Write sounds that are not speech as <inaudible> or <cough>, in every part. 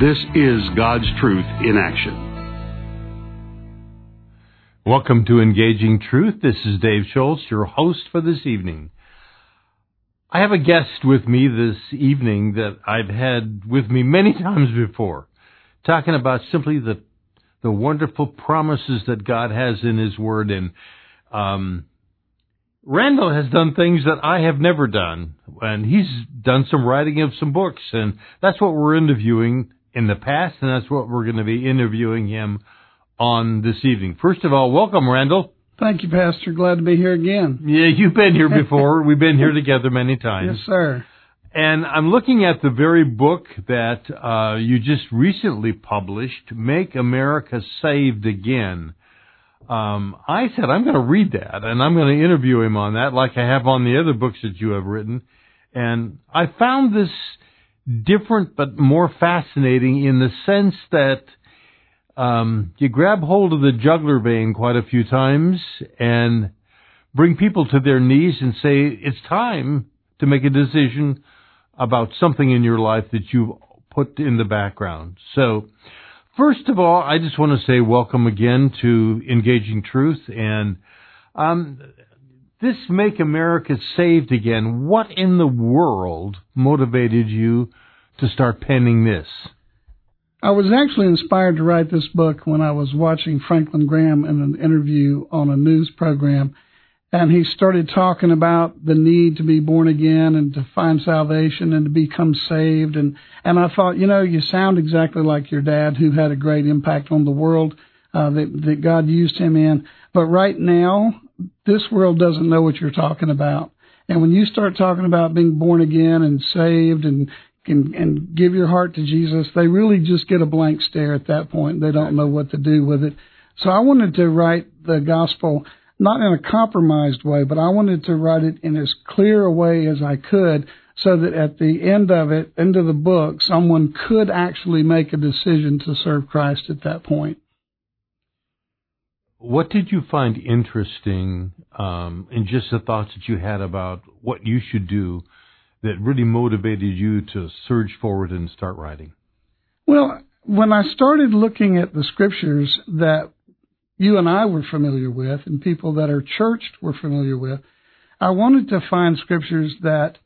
This is God's Truth in Action. Welcome to Engaging Truth. This is Dave Schultz, your host for this evening. I have a guest with me this evening that I've had with me many <laughs> times before, talking about simply the the wonderful promises that God has in His Word. And um, Randall has done things that I have never done, and he's done some writing of some books, and that's what we're interviewing in the past, and that's what we're going to be interviewing him on this evening. First of all, welcome, Randall. Thank you, Pastor. Glad to be here again. Yeah, you've been here before. <laughs> We've been here together many times. Yes, sir. And I'm looking at the very book that uh, you just recently published, Make America Saved Again. Um, I said I'm going to read that, and I'm going to interview him on that, like I have on the other books that you have written. And I found this different but more fascinating in the sense that um, you grab hold of the jugular vein quite a few times and bring people to their knees and say it's time to make a decision about something in your life that you've put in the background. So, first of all, I just want to say welcome again to Engaging Truth and um, this Make America Saved Again, what in the world motivated you to start penning this? I was actually inspired to write this book when I was watching Franklin Graham in an interview on a news program. And he started talking about the need to be born again and to find salvation and to become saved. And, and I thought, you know, you sound exactly like your dad who had a great impact on the world uh, that, that God used him in. But right now, this world doesn't know what you're talking about. And when you start talking about being born again and saved and and, and give your heart to Jesus, they really just get a blank stare at that point. They don't know what to do with it. So I wanted to write the gospel not in a compromised way, but I wanted to write it in as clear a way as I could so that at the end of it, end of the book, someone could actually make a decision to serve Christ at that point. What did you find interesting um, in just the thoughts that you had about what you should do that really motivated you to surge forward and start writing? Well, when I started looking at the scriptures that you and I were familiar with and people that are churched were familiar with, I wanted to find scriptures that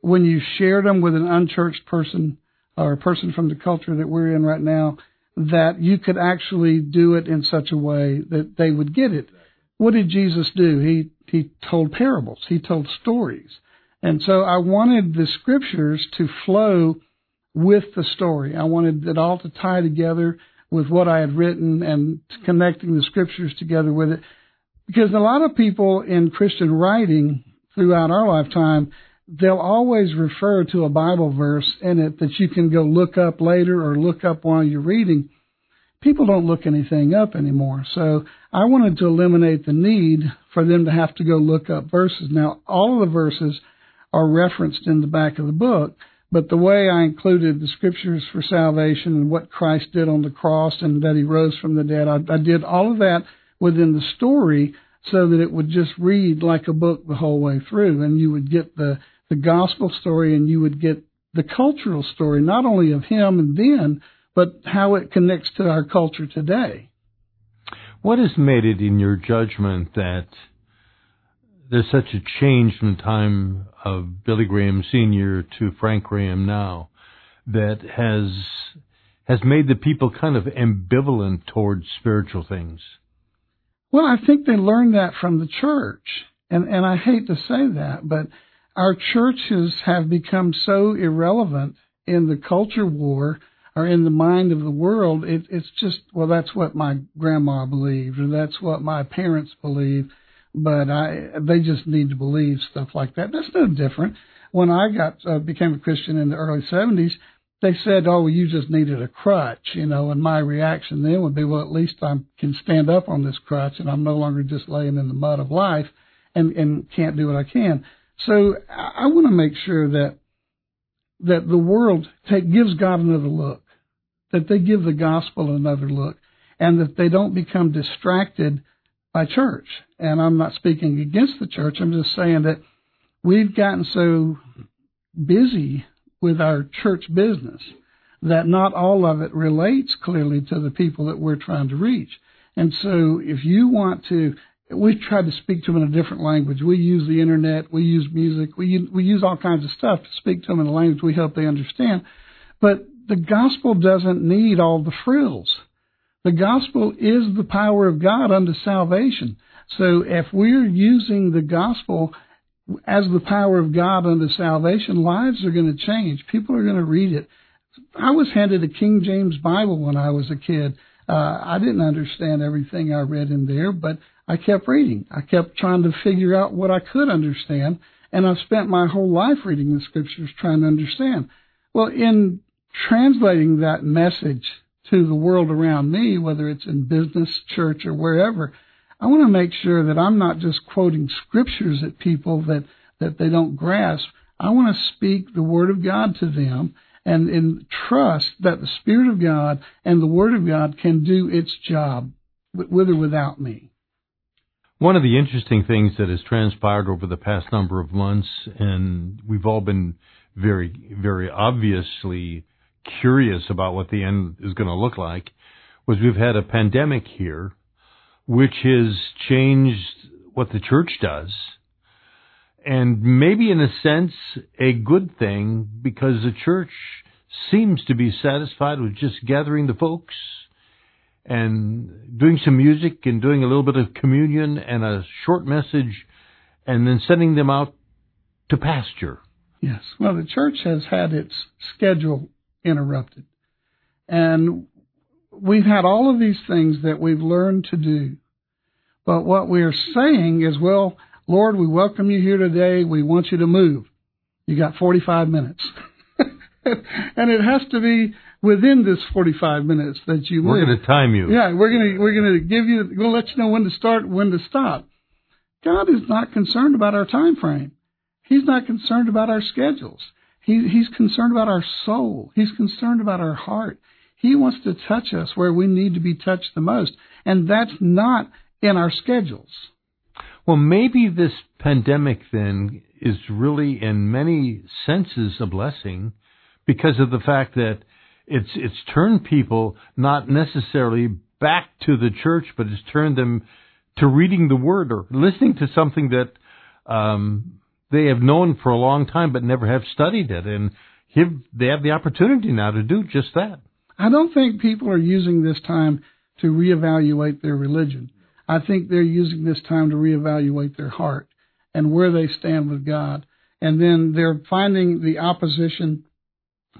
when you shared them with an unchurched person or a person from the culture that we're in right now, that you could actually do it in such a way that they would get it. What did Jesus do? He he told parables. He told stories. And so I wanted the scriptures to flow with the story. I wanted it all to tie together with what I had written and connecting the scriptures together with it. Because a lot of people in Christian writing throughout our lifetime, they'll always refer to a Bible verse in it that you can go look up later or look up while you're reading. People don't look anything up anymore. So I wanted to eliminate the need for them to have to go look up verses. Now, all of the verses are referenced in the back of the book, but the way I included the scriptures for salvation and what Christ did on the cross and that he rose from the dead, I, I did all of that within the story so that it would just read like a book the whole way through and you would get the the gospel story and you would get the cultural story, not only of him and then, but how it connects to our culture today. What has made it in your judgment that there's such a change from the time of Billy Graham Sr. to Frank Graham now that has has made the people kind of ambivalent towards spiritual things? Well, I think they learned that from the church. And and I hate to say that, but our churches have become so irrelevant in the culture war or in the mind of the world. It, it's just, well, that's what my grandma believed, or that's what my parents believe. But I, they just need to believe stuff like that. That's no different. When I got uh, became a Christian in the early '70s, they said, "Oh, you just needed a crutch," you know, and my reaction then would be, "Well, at least I can stand up on this crutch, and I'm no longer just laying in the mud of life, and and can't do what I can." So I, want to make sure that that the world take, gives God another look, that they give the gospel another look, and that they don't become distracted by church. And I'm not speaking against the church. I'm just saying that we've gotten so busy with our church business that not all of it relates clearly to the people that we're trying to reach. And so if you want to, we try to speak to them in a different language. We use the internet, we use music, we, we use all kinds of stuff to speak to them in a language we hope they understand. But the gospel doesn't need all the frills. The gospel is the power of God unto salvation. So if we're using the gospel as the power of God unto salvation, lives are going to change. People are going to read it. I was handed a King James Bible when I was a kid. Uh, I didn't understand everything I read in there, but I kept reading. I kept trying to figure out what I could understand, and I've spent my whole life reading the scriptures trying to understand. Well, in translating that message to the world around me, whether it's in business, church, or wherever, I want to make sure that I'm not just quoting scriptures at people that, that they don't grasp. I want to speak the Word of God to them and, and trust that the Spirit of God and the Word of God can do its job with or without me. One of the interesting things that has transpired over the past number of months, and we've all been very, very obviously curious about what the end is going to look like, was we've had a pandemic here which has changed what the church does. And maybe in a sense, a good thing because the church seems to be satisfied with just gathering the folks and doing some music and doing a little bit of communion and a short message and then sending them out to pasture. Yes. Well, the church has had its schedule interrupted. And we've had all of these things that we've learned to do. But what we're saying is, well, Lord, we welcome you here today. We want you to move. You got 45 minutes. <laughs> and it has to be within this 45 minutes that you We're going to time you. Yeah, we're going to, we're going to give you, we'll let you know when to start, when to stop. God is not concerned about our time frame. He's not concerned about our schedules. He, he's concerned about our soul. He's concerned about our heart. He wants to touch us where we need to be touched the most. And that's not in our schedules. Well, maybe this pandemic then is really in many senses a blessing because of the fact that it's it's turned people not necessarily back to the church, but it's turned them to reading the Word or listening to something that um, they have known for a long time but never have studied it, and have, they have the opportunity now to do just that. I don't think people are using this time to reevaluate their religion. I think they're using this time to reevaluate their heart and where they stand with God. And then they're finding the opposition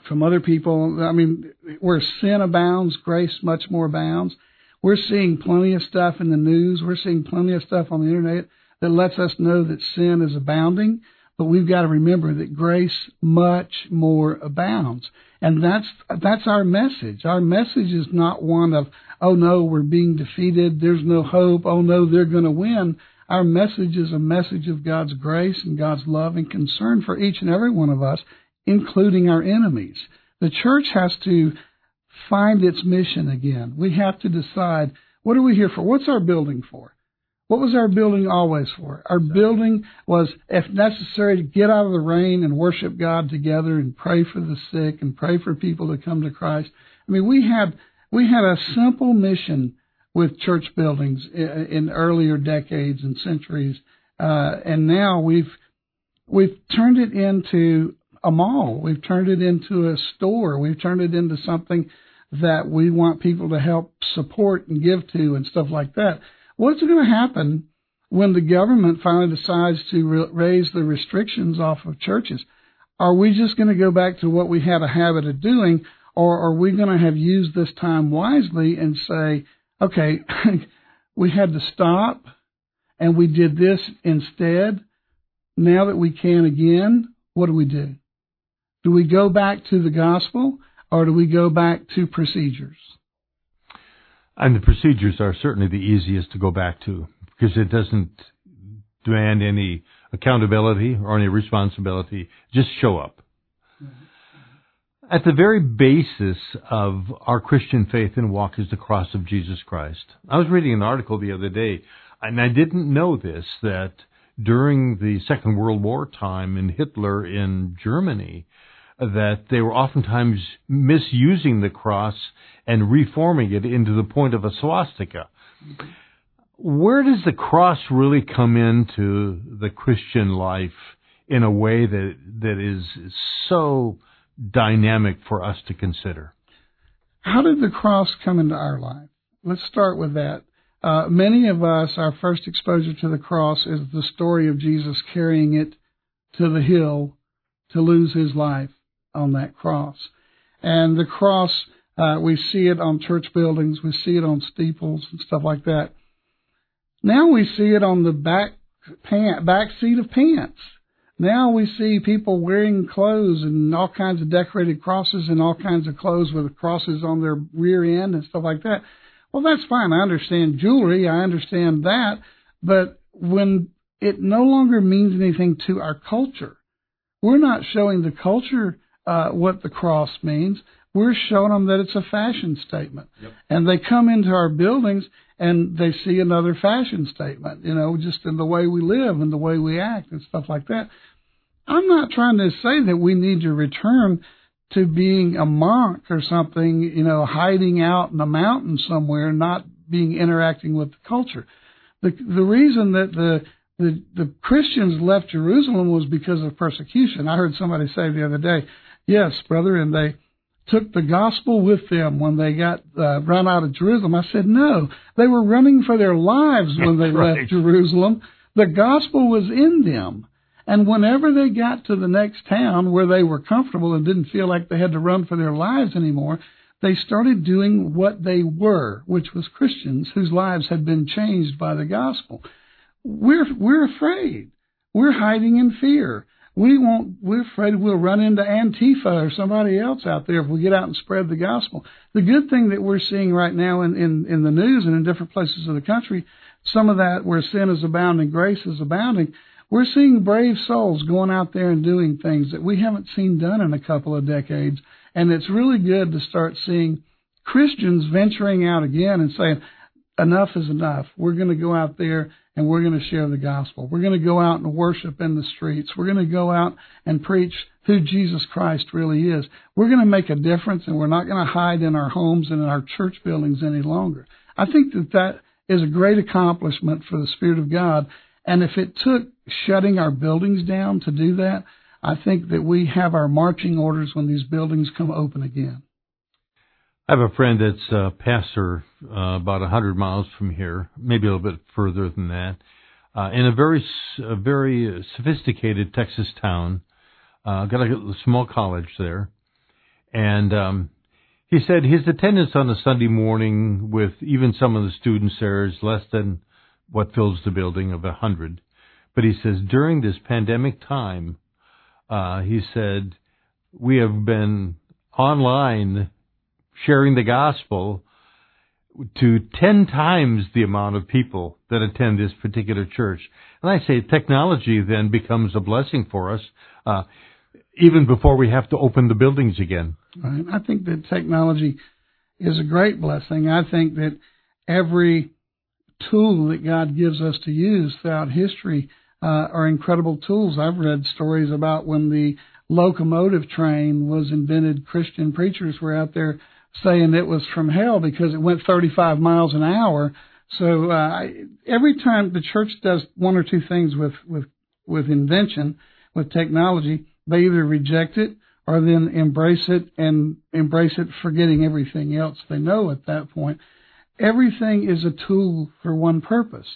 from other people. I mean, where sin abounds, grace much more abounds. We're seeing plenty of stuff in the news. We're seeing plenty of stuff on the internet that lets us know that sin is abounding. But we've got to remember that grace much more abounds. And that's, that's our message. Our message is not one of, oh no, we're being defeated. There's no hope. Oh no, they're going to win. Our message is a message of God's grace and God's love and concern for each and every one of us, including our enemies. The church has to find its mission again. We have to decide, what are we here for? What's our building for? What was our building always for? Our building was, if necessary, to get out of the rain and worship God together and pray for the sick and pray for people to come to Christ. I mean, we had we had a simple mission with church buildings in, earlier decades and centuries, uh, and now we've we've turned it into a mall. We've turned it into a store. We've turned it into something that we want people to help support and give to and stuff like that. What's going to happen when the government finally decides to re- raise the restrictions off of churches? Are we just going to go back to what we had a habit of doing, or are we going to have used this time wisely and say, okay, <laughs> we had to stop and we did this instead? Now that we can again, what do we do? Do we go back to the gospel? or do we go back to procedures? And the procedures are certainly the easiest to go back to because it doesn't demand any accountability or any responsibility. Just show up. At the very basis of our Christian faith and walk is the cross of Jesus Christ. I was reading an article the other day, and I didn't know this, that during the Second World War time in Hitler in Germany, that they were oftentimes misusing the cross and reforming it into the point of a swastika. Where does the cross really come into the Christian life in a way that that is so dynamic for us to consider? How did the cross come into our life? Let's start with that. Uh, many of us, our first exposure to the cross is the story of Jesus carrying it to the hill to lose his life on that cross. And the cross, uh, we see it on church buildings, we see it on steeples and stuff like that. Now we see it on the back pant, back seat of pants. Now we see people wearing clothes and all kinds of decorated crosses and all kinds of clothes with crosses on their rear end and stuff like that. Well, that's fine. I understand jewelry. I understand that. But when it no longer means anything to our culture, we're not showing the culture uh, what the cross means. We're showing them that it's a fashion statement. Yep. And they come into our buildings and they see another fashion statement, you know, just in the way we live and the way we act and stuff like that. I'm not trying to say that we need to return to being a monk or something, you know, hiding out in a mountain somewhere, not being interacting with the culture. The the reason that the the, the Christians left Jerusalem was because of persecution. I heard somebody say the other day, "Yes, brother," and they took the gospel with them when they got uh, run out of Jerusalem. I said, "No, they were running for their lives <laughs> when they right. left Jerusalem. The gospel was in them." And whenever they got to the next town where they were comfortable and didn't feel like they had to run for their lives anymore, they started doing what they were, which was Christians whose lives had been changed by the gospel. We're, we're afraid. We're hiding in fear. We won't, we're afraid we'll run into Antifa or somebody else out there if we get out and spread the gospel. The good thing that we're seeing right now in, in, in the news and in different places of the country, some of that where sin is abounding, grace is abounding, we're seeing brave souls going out there and doing things that we haven't seen done in a couple of decades. And it's really good to start seeing Christians venturing out again and saying, enough is enough. We're going to go out there and we're going to share the gospel. We're going to go out and worship in the streets. We're going to go out and preach who Jesus Christ really is. We're going to make a difference and we're not going to hide in our homes and in our church buildings any longer. I think that that is a great accomplishment for the Spirit of God and if it took shutting our buildings down to do that, I think that we have our marching orders when these buildings come open again. I have a friend that's a pastor uh, about a hundred miles from here, maybe a little bit further than that, uh, in a very, a very sophisticated Texas town. Uh, got a small college there, and um, he said his attendance on a Sunday morning with even some of the students there is less than what fills the building of a hundred. But he says during this pandemic time, uh, he said we have been online sharing the gospel to 10 times the amount of people that attend this particular church. And I say technology then becomes a blessing for us, uh, even before we have to open the buildings again. Right. I think that technology is a great blessing. I think that every tool that God gives us to use throughout history uh, are incredible tools. I've read stories about when the locomotive train was invented, Christian preachers were out there saying it was from hell because it went 35 miles an hour. So uh, every time the church does one or two things with with with invention, with technology, they either reject it or then embrace it and embrace it, forgetting everything else they know at that point. Everything is a tool for one purpose,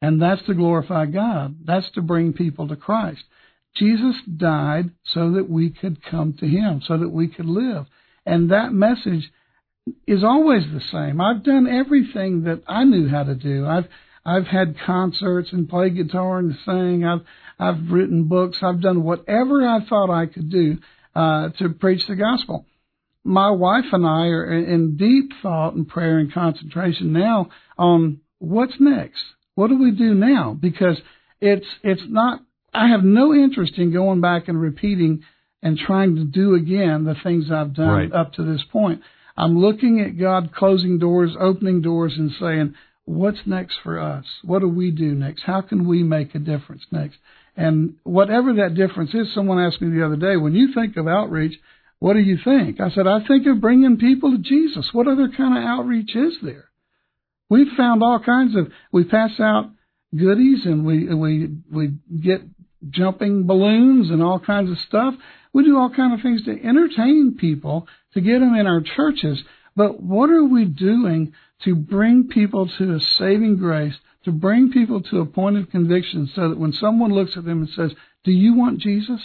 and that's to glorify God. That's to bring people to Christ. Jesus died so that we could come to Him, so that we could live. And that message is always the same. I've done everything that I knew how to do. I've I've had concerts and played guitar and sing. I've I've written books. I've done whatever I thought I could do uh, to preach the gospel. my wife and I are in deep thought and prayer and concentration now on what's next. What do we do now? Because it's it's not. I have no interest in going back and repeating and trying to do again the things I've done Right. up to this point. I'm looking at God closing doors, opening doors, and saying, "What's next for us? What do we do next? How can we make a difference next?" And whatever that difference is, someone asked me the other day, when you think of outreach, what do you think? I said, I think of bringing people to Jesus. What other kind of outreach is there? We've found all kinds of, we pass out goodies and we, we, we get jumping balloons and all kinds of stuff. We do all kinds of things to entertain people, to get them in our churches. But what are we doing to bring people to a saving grace, to bring people to a point of conviction so that when someone looks at them and says, do you want Jesus?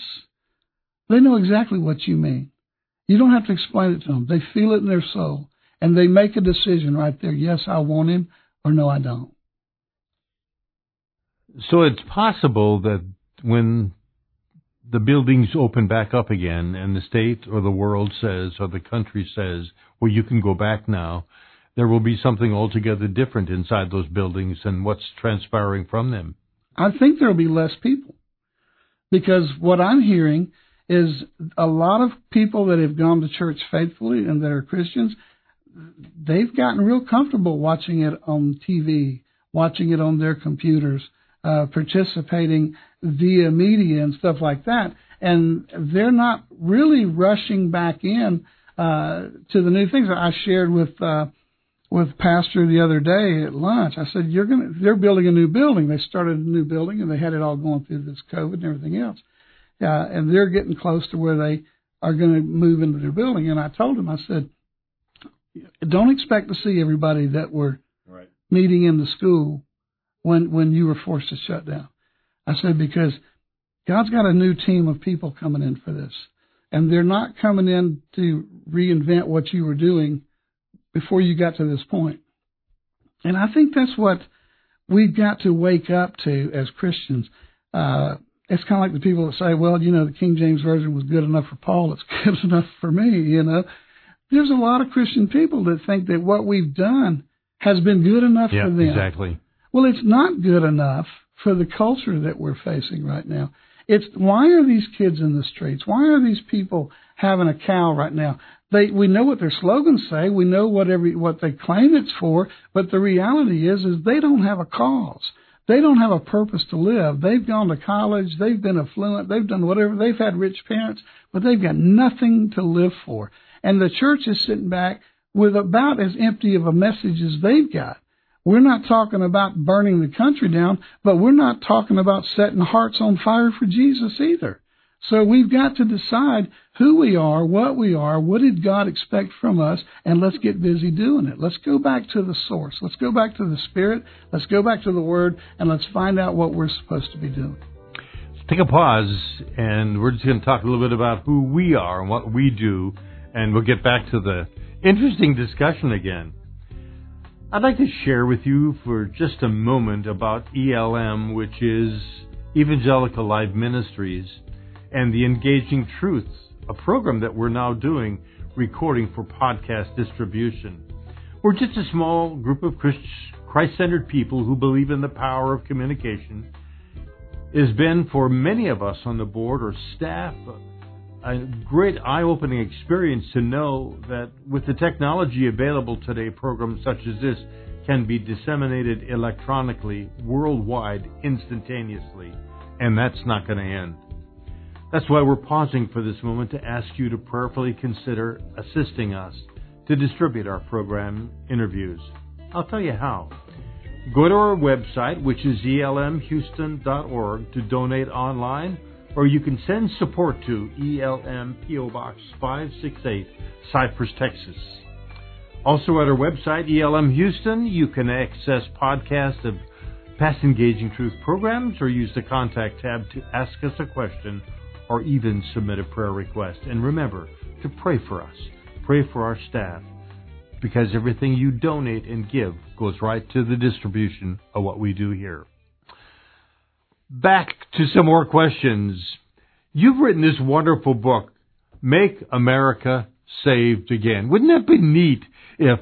They know exactly what you mean. You don't have to explain it to them. They feel it in their soul and they make a decision right there. Yes, I want him or no, I don't. So it's possible that when the buildings open back up again and the state or the world says or the country says, well, you can go back now, there will be something altogether different inside those buildings and what's transpiring from them. I think there'll be less people because what I'm hearing is a lot of people that have gone to church faithfully and that are Christians, they've gotten real comfortable watching it on TV, watching it on their computers, uh, participating via media and stuff like that. And they're not really rushing back in uh, to the new things. I shared with uh, with pastor the other day at lunch. I said, "You're gonna. They're building a new building. They started a new building, and they had it all going through this COVID and everything else. Uh, and they're getting close to where they are going to move into their building. And I told them, I said, don't expect to see everybody that were Right. meeting in the school when when you were forced to shut down. I said because God's got a new team of people coming in for this, and they're not coming in to reinvent what you were doing before you got to this point. And I think that's what we've got to wake up to as Christians. Uh, it's kind of like the people that say, well, you know, the King James Version was good enough for Paul, it's <laughs> good enough for me, you know. There's a lot of Christian people that think that what we've done has been good enough Yeah, for them. exactly. Well, it's not good enough for the culture that we're facing right now. It's why are these kids in the streets? Why are these people having a cow right now? They we know what their slogans say, we know what every what they claim it's for, but the reality is is they don't have a cause. They don't have a purpose to live. They've gone to college, they've been affluent, they've done whatever, they've had rich parents, but they've got nothing to live for. And the church is sitting back with about as empty of a message as they've got. We're not talking about burning the country down, but we're not talking about setting hearts on fire for Jesus either. So we've got to decide who we are, what we are, what did God expect from us, and let's get busy doing it. Let's go back to the source. Let's go back to the Spirit. Let's go back to the Word, and let's find out what we're supposed to be doing. Let's take a pause and we're just going to talk a little bit about who we are and what we do, and we'll get back to the interesting discussion again. I'd like to share with you for just a moment about ELM, which is Evangelical Life Ministries, and the Engaging Truths, a program that we're now doing, recording for podcast distribution. We're just a small group of Christ centered people who believe in the power of communication. It has been for many of us on the board or staff a great eye opening experience to know that with the technology available today, programs such as this can be disseminated electronically worldwide instantaneously. And that's not going to end. That's why we're pausing for this moment to ask you to prayerfully consider assisting us to distribute our program interviews. I'll tell you how. Go to our website, which is elmhouston.org, to donate online, or you can send support to ELM PO Box 568, Cypress, Texas. Also at our website, ELM Houston, you can access podcasts of past Engaging Truth programs or use the contact tab to ask us a question or even submit a prayer request. And remember to pray for us, pray for our staff, because everything you donate and give goes right to the distribution of what we do here. Back to some more questions. You've written this wonderful book, Make America saved again. Wouldn't that be neat if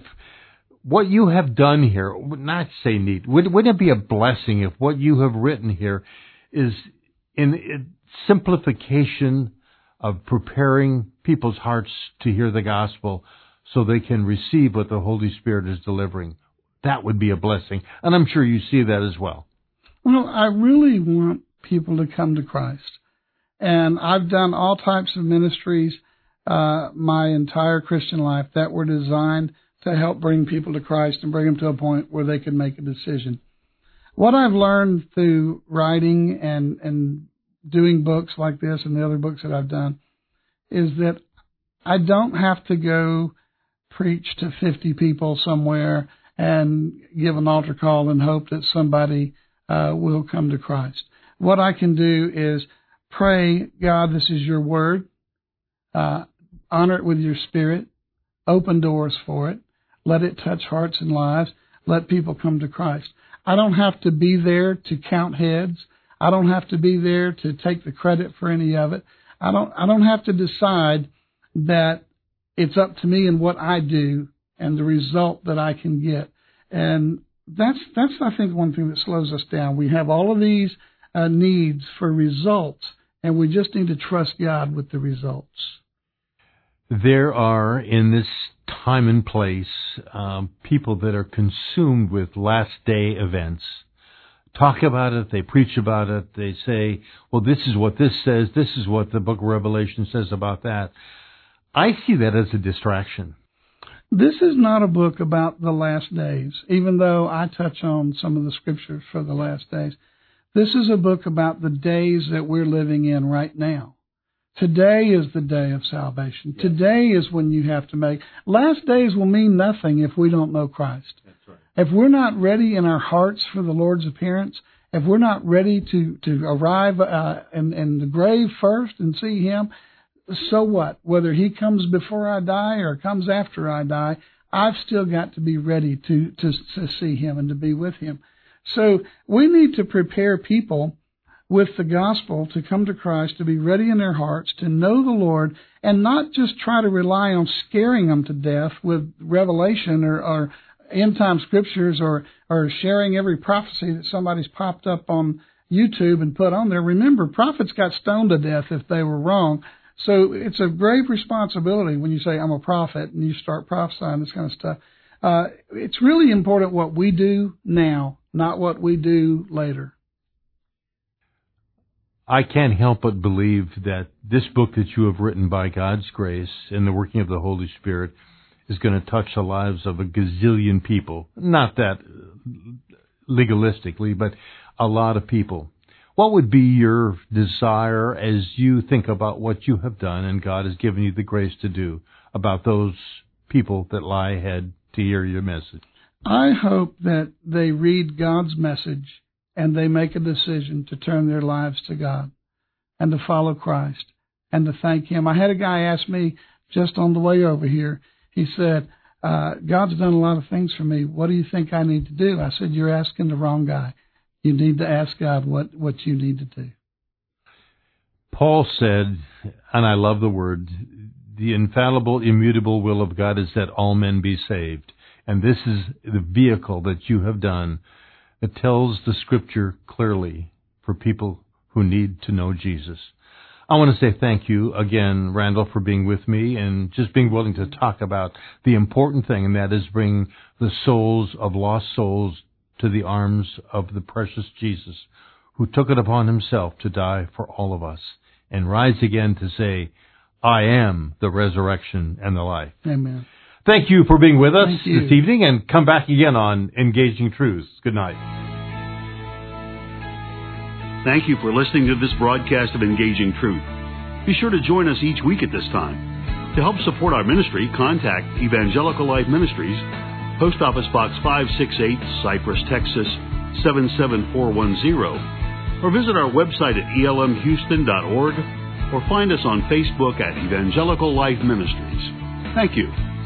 what you have done here, not say neat, would, wouldn't it be a blessing if what you have written here is in simplification of preparing people's hearts to hear the gospel so they can receive what the Holy Spirit is delivering? That would be a blessing. And I'm sure you see that as well. Well, I really want people to come to Christ. And I've done all types of ministries uh, my entire Christian life that were designed to help bring people to Christ and bring them to a point where they can make a decision. What I've learned through writing and, and doing books like this and the other books that I've done is that I don't have to go preach to 50 people somewhere and give an altar call and hope that somebody uh, will come to Christ. What I can do is pray, God, this is your word. Uh, honor it with your spirit. Open doors for it. Let it touch hearts and lives. Let people come to Christ. I don't have to be there to count heads. I don't have to be there to take the credit for any of it. I don't, I don't have to decide that it's up to me and what I do and the result that I can get. And that's that's I think one thing that slows us down. We have all of these uh, needs for results, and we just need to trust God with the results. There are in this time and place um, people that are consumed with last day events. Talk about it, they preach about it, they say, well, this is what this says, this is what the book of Revelation says about that. I see that as a distraction. This is not a book about the last days, even though I touch on some of the scriptures for the last days. This is a book about the days that we're living in right now. Today is the day of salvation. Yes. Today is when you have to make. Last days will mean nothing if we don't know Christ. Right. If we're not ready in our hearts for the Lord's appearance, if we're not ready to to arrive uh, in, in the grave first and see Him, so what? Whether he comes before I die or comes after I die, I've still got to be ready to, to, to see him and to be with him. So we need to prepare people with the gospel to come to Christ, to be ready in their hearts, to know the Lord, and not just try to rely on scaring them to death with revelation or, or end time scriptures or, or sharing every prophecy that somebody's popped up on YouTube and put on there. Remember, prophets got stoned to death if they were wrong. So it's a grave responsibility when you say I'm a prophet and you start prophesying this kind of stuff. Uh, it's really important what we do now, not what we do later. I can't help but believe that this book that you have written by God's grace and the working of the Holy Spirit is going to touch the lives of a gazillion people. Not that legalistically, but a lot of people. What would be your desire as you think about what you have done and God has given you the grace to do about those people that lie ahead to hear your message? I hope that they read God's message and they make a decision to turn their lives to God and to follow Christ and to thank Him. I had a guy ask me just on the way over here, he said, uh, God's done a lot of things for me. What do you think I need to do? I said, You're asking the wrong guy. You need to ask God what, what you need to do. Paul said, and I love the word, the infallible, immutable will of God is that all men be saved. And this is the vehicle that you have done that tells the scripture clearly for people who need to know Jesus. I want to say thank you again, Randall, for being with me and just being willing to talk about the important thing, and that is bring the souls of lost souls to the arms of the precious Jesus, who took it upon himself to die for all of us and rise again to say, I am the resurrection and the life. Amen. Thank you for being with us Thank this you. evening and come back again on Engaging Truths. Good night. Thank you for listening to this broadcast of Engaging Truth. Be sure to join us each week at this time. To help support our ministry, contact Evangelical Life Ministries Post Office Box 568, Cypress, Texas 77410, or visit our website at elmhouston.org or find us on Facebook at Evangelical Life Ministries. Thank you.